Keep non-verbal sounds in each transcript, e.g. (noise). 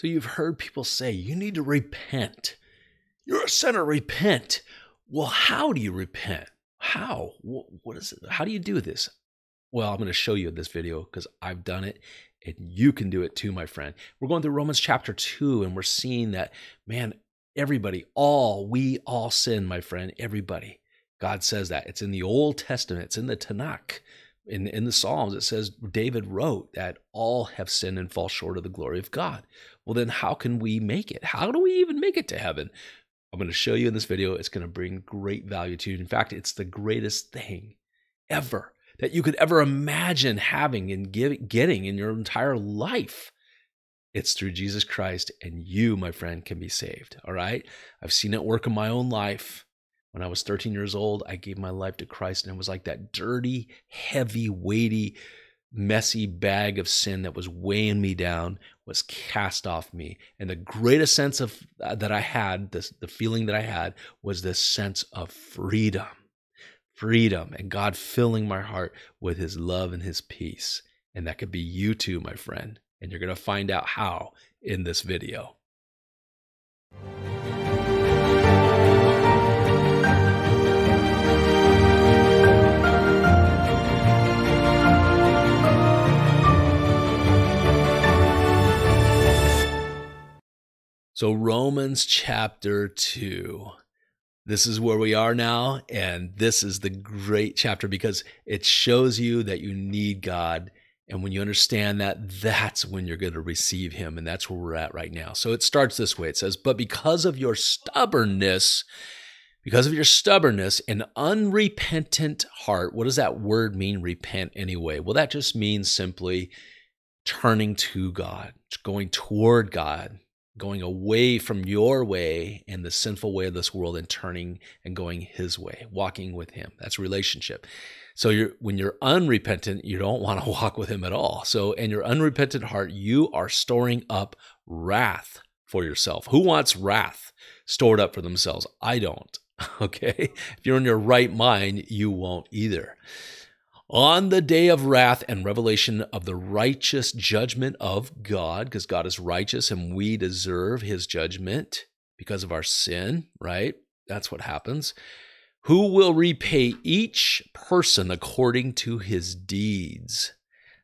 So you've heard people say, you need to repent. You're a sinner, repent. Well, how do you repent? How? What is it? How do you do this? Well, I'm going to show you in this video because I've done it and you can do it too, my friend. We're going through Romans chapter 2 and we're seeing that, man, everybody, all, we all sin, my friend, everybody. God says that. It's in the Old Testament, it's in the Tanakh. In, in the Psalms, it says David wrote that all have sinned and fall short of the glory of God. Well, then how can we make it? How do we even make it to heaven? I'm going to show you in this video. It's going to bring great value to you. In fact, it's the greatest thing ever that you could ever imagine having and give, getting in your entire life. It's through Jesus Christ, and you, my friend, can be saved. All right? I've seen it work in my own life. When I was 13 years old, I gave my life to Christ, and it was like that dirty, heavy, weighty, messy bag of sin that was weighing me down was cast off me. And the greatest sense of uh, that I had, this, the feeling that I had, was this sense of freedom freedom and God filling my heart with his love and his peace. And that could be you too, my friend. And you're going to find out how in this video. So, Romans chapter 2 this is where we are now. And this is the great chapter because it shows you that you need God. And when you understand that, that's when you're going to receive Him. And that's where we're at right now. So it starts this way it says, But because of your stubbornness, because of your stubbornness and unrepentant heart, what does that word mean, repent, anyway? Well, that just means simply turning to God, going toward God, going away from your way and the sinful way of this world and turning and going his way, walking with him. That's relationship. So you're when you're unrepentant, you don't want to (laughs) walk with him at all. So in your unrepentant heart, you are storing up wrath for yourself. Who wants wrath stored up for themselves? I don't. (laughs) Okay? If you're in your right mind, you won't either on the day of wrath and revelation of the righteous judgment of God, because God is righteous and we deserve his judgment because of our sin, right? That's what happens. Who will repay each person according to his deeds?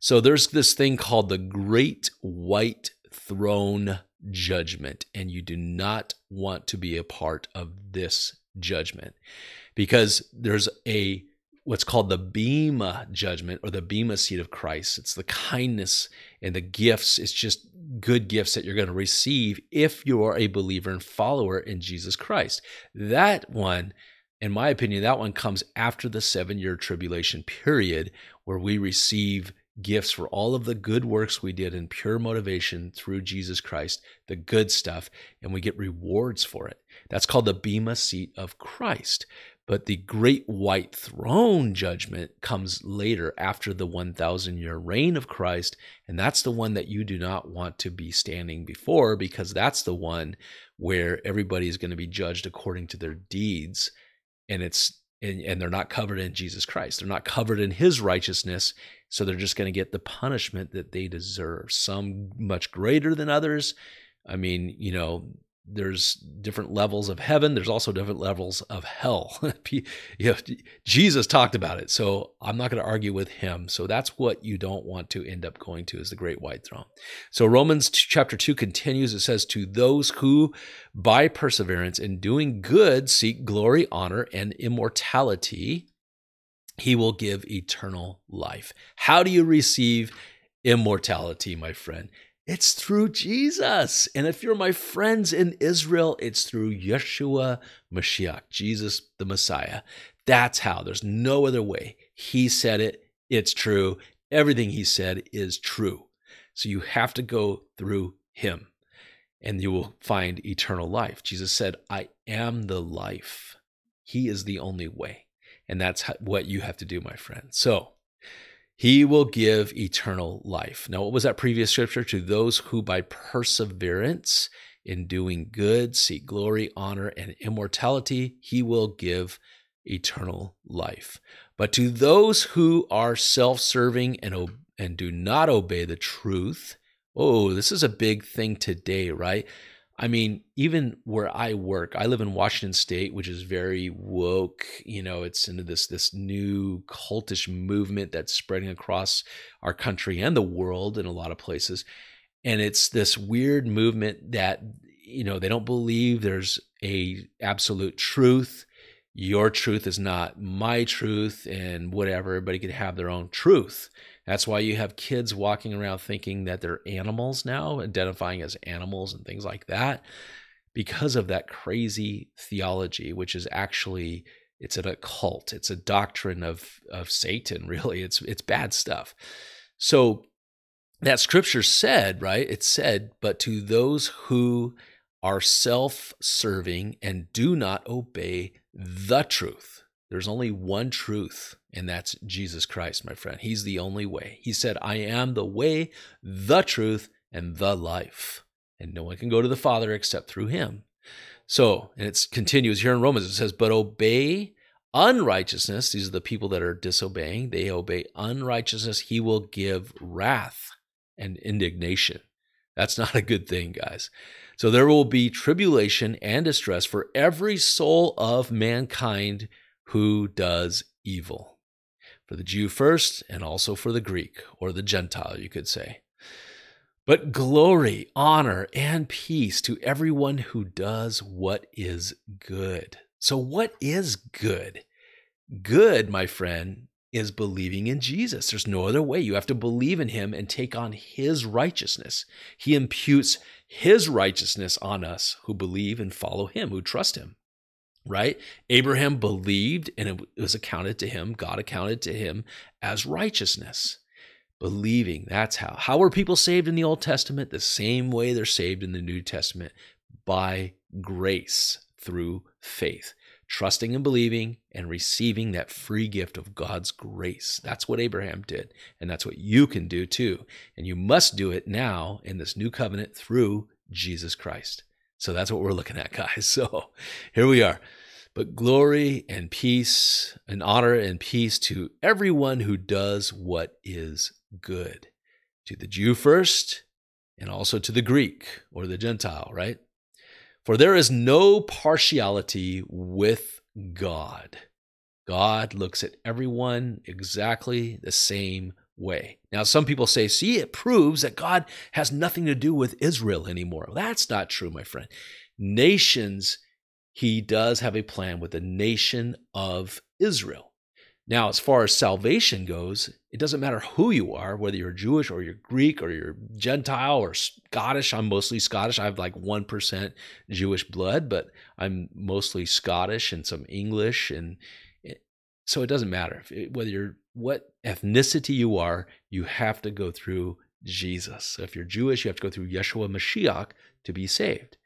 So there's this thing called the Great White Throne Judgment, and you do not want to be a part of this judgment because there's a what's called the Bema judgment or the Bema seat of Christ. It's the kindness and the gifts. It's just good gifts that you're going to receive if you are a believer and follower in Jesus Christ. That one, in my opinion, that one comes after the seven year tribulation period where we receive gifts for all of the good works we did in pure motivation through Jesus Christ, the good stuff, and we get rewards for it. That's called the Bema seat of Christ. But the great white throne judgment comes later after the 1,000 year reign of Christ. And that's the one that you do not want to be standing before because that's the one where everybody is going to be judged according to their deeds. And it's and, and they're not covered in Jesus Christ. They're not covered in his righteousness. So they're just going to get the punishment that they deserve, some much greater than others. I mean, you know, there's different levels of heaven there's also different levels of hell. (laughs) You know, jesus talked about it so i'm not going to argue with him. So that's what you don't want to end up going to is the great white throne. So romans chapter 2 continues it says to those who by perseverance in doing good seek glory honor and immortality he will give eternal life. How do you receive immortality my friend it's through Jesus. And if you're my friends in Israel, it's through Yeshua Mashiach, Jesus the Messiah. That's how. There's no other way. He said it. It's true. Everything he said is true. So you have to go through him and you will find eternal life. Jesus said, I am the life. He is the only way. And that's what you have to do, my friend. So, he will give eternal life. Now, what was that previous scripture? To those who by perseverance in doing good seek glory, honor, and immortality, he will give eternal life. But to those who are self serving and, and do not obey the truth, Oh, this is a big thing today, right? I mean, even where I work, I live in Washington State, which is very woke. You know, it's into this this new cultish movement that's spreading across our country and the world in a lot of places. And it's this weird movement that you know they don't believe there's a absolute truth. Your truth is not my truth, and whatever. Everybody could have their own truth. That's why you have kids walking around thinking that they're animals now, identifying as animals and things like that, because of that crazy theology, which is actually it's an occult. It's a doctrine of of Satan. (laughs) Really, it's it's bad stuff. So that scripture said, right? It said, but to those who are self-serving and do not obey the truth. There's only one truth and that's Jesus Christ, my friend. He's the only way. He said, I am the way, the truth, and the life. And no one can go to the Father except through him. So, and it continues here in Romans, it says, But obey unrighteousness. These are the people that are disobeying. They obey unrighteousness. He will give wrath and indignation. That's not a good thing, guys. So there will be tribulation and distress for every soul of mankind who does evil for the Jew first and also for the Greek or the Gentile, you could say. But glory, honor, and peace to everyone who does what is good. So, what is good? Good, my friend, is believing in Jesus. There's no other way. You have to believe in him and take on his righteousness. He imputes his righteousness on us who believe and follow him, who trust him right? Abraham believed and it was accounted to him, God accounted to him as righteousness. Believing, that's how. How were people saved in the Old Testament? The same way they're saved in the New Testament by grace through faith. Trusting and believing and receiving that free gift of God's grace. That's what Abraham did. And that's what you can do too. And you must do it now in this new covenant through Jesus Christ. So that's what we're looking at, (laughs) guys. So here we are. But glory and peace and honor and peace to everyone who does what is good, to the Jew first, and also to the Greek or the Gentile, right? For there is no partiality with God. God looks at everyone exactly the same way. Now, some people say, see, it proves that God has nothing to do with Israel anymore. That's not true, my friend. Nations, he does have a plan with the nation of Israel. Now, as far as salvation goes, it doesn't matter who you are, whether you're Jewish or you're Greek or you're Gentile or Scottish. I'm mostly Scottish. I have like 1% Jewish blood, but I'm mostly Scottish and some English. And so it doesn't matter whether you're what ethnicity you are, you have to go through Jesus. So if you're Jewish, you have to go through Yeshua Mashiach to be saved.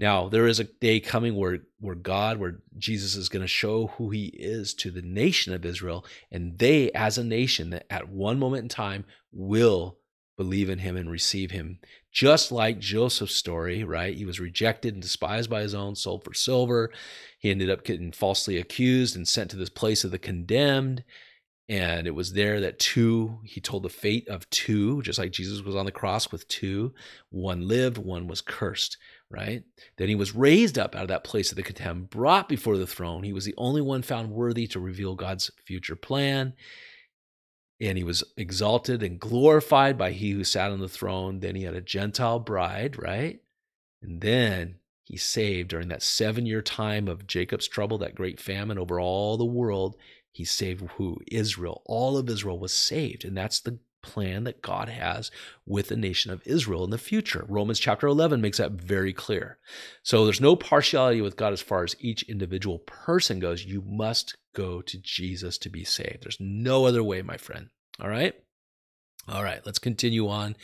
Now, there is a day coming where, where God, where Jesus is going to show who he is to the nation of Israel, and they, as a nation, that at one moment in time, will believe in him and receive him. Just like Joseph's story, right? He was rejected and despised by his own, sold for silver. He ended up getting falsely accused and sent to this place of the condemned. And it was there that two, he told the fate of two, just like Jesus was on the cross with two. One lived, one was cursed, right? Then he was raised up out of that place of the contempt, brought before the throne. He was the only one found worthy to reveal God's future plan. And he was exalted and glorified by he who sat on the throne. Then he had a Gentile bride, right? And then he saved during that seven year time of Jacob's trouble, that great famine over all the world. He saved who? Israel. All of Israel was saved. And that's the plan that God has with the nation of Israel in the future. Romans chapter 11 makes that very clear. So there's no partiality with God as far as each individual person goes. You must go to Jesus to be saved. There's no other way, my friend. All right? All right, let's continue on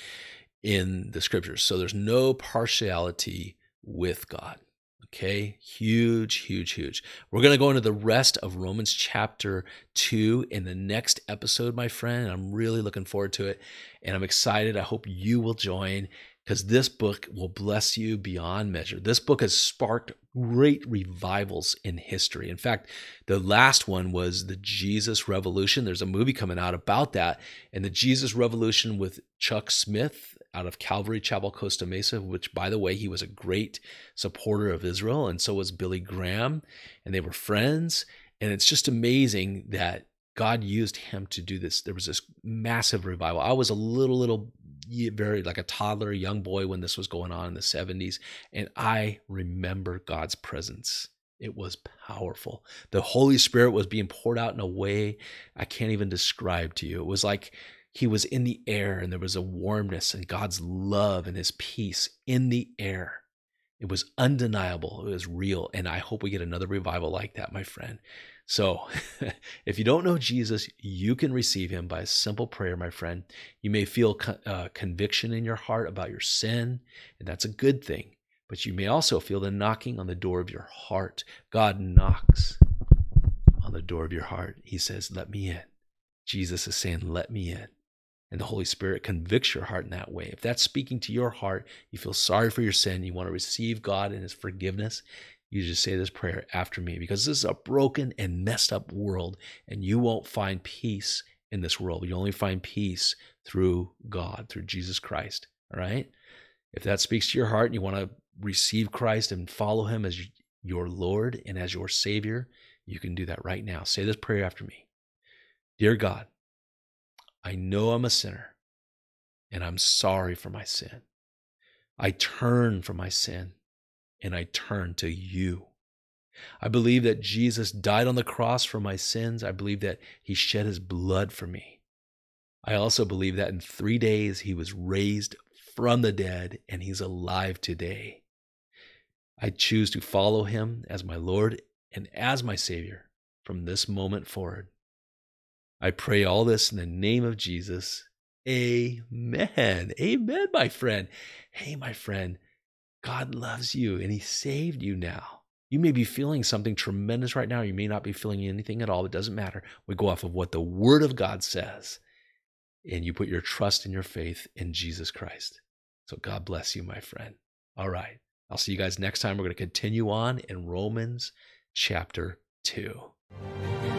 in the scriptures. So there's no partiality with God. Okay, huge, huge, huge. We're going to go into the rest of Romans chapter 2 in the next episode, my friend. I'm really looking forward to it. And I'm excited. I hope you will join because this book will bless you beyond measure. This book has sparked great revivals in history. In fact, the last one was the Jesus Revolution. There's a movie coming out about that. And the Jesus Revolution with Chuck Smith out of Calvary Chapel, Costa Mesa, which, by the way, he was a great supporter of Israel, and so was Billy Graham, and they were friends. And it's just amazing that God used him to do this. There was this massive revival. I was a little, little, very like a toddler, young boy when this was going on in the 70s, and I remember God's presence. It was powerful. The Holy Spirit was being poured out in a way I can't even describe to you. It was like he was in the air and there was a warmness and God's love and his peace in the air. It was undeniable. It was real. And I hope we get another revival like that, my friend. So, (laughs) if you don't know Jesus, you can receive him by a simple prayer, my friend. You may feel uh, conviction in your heart about your sin, and that's a good thing. But you may also feel the knocking on the door of your heart. God knocks on the door of your heart. He says, Let me in. Jesus is saying, Let me in. And the Holy Spirit convicts your heart in that way. If that's speaking to your heart, you feel sorry for your sin, you want to receive God and His forgiveness, you just say this prayer after me because this is a broken and messed up world, and you won't find peace in this world. You only find peace through God, through Jesus Christ. All right? If that speaks to your heart and you want to receive Christ and follow Him as your Lord and as your Savior, you can do that right now. Say this prayer after me Dear God, I know I'm a sinner and I'm sorry for my sin. I turn from my sin and I turn to you. I believe that Jesus died on the cross for my sins. I believe that he shed his blood for me. I also believe that in three days he was raised from the dead and he's alive today. I choose to follow him as my Lord and as my Savior from this moment forward. I pray all this in the name of Jesus. Amen. Amen, my friend. Hey, my friend, God loves you and He saved you now. You may be feeling something tremendous right now. You may not be feeling anything at all. It doesn't matter. We go off of what the Word of God says, and you put your trust and your faith in Jesus Christ. So God bless you, my friend. All right. I'll see you guys next time. We're going to continue on in Romans chapter 2.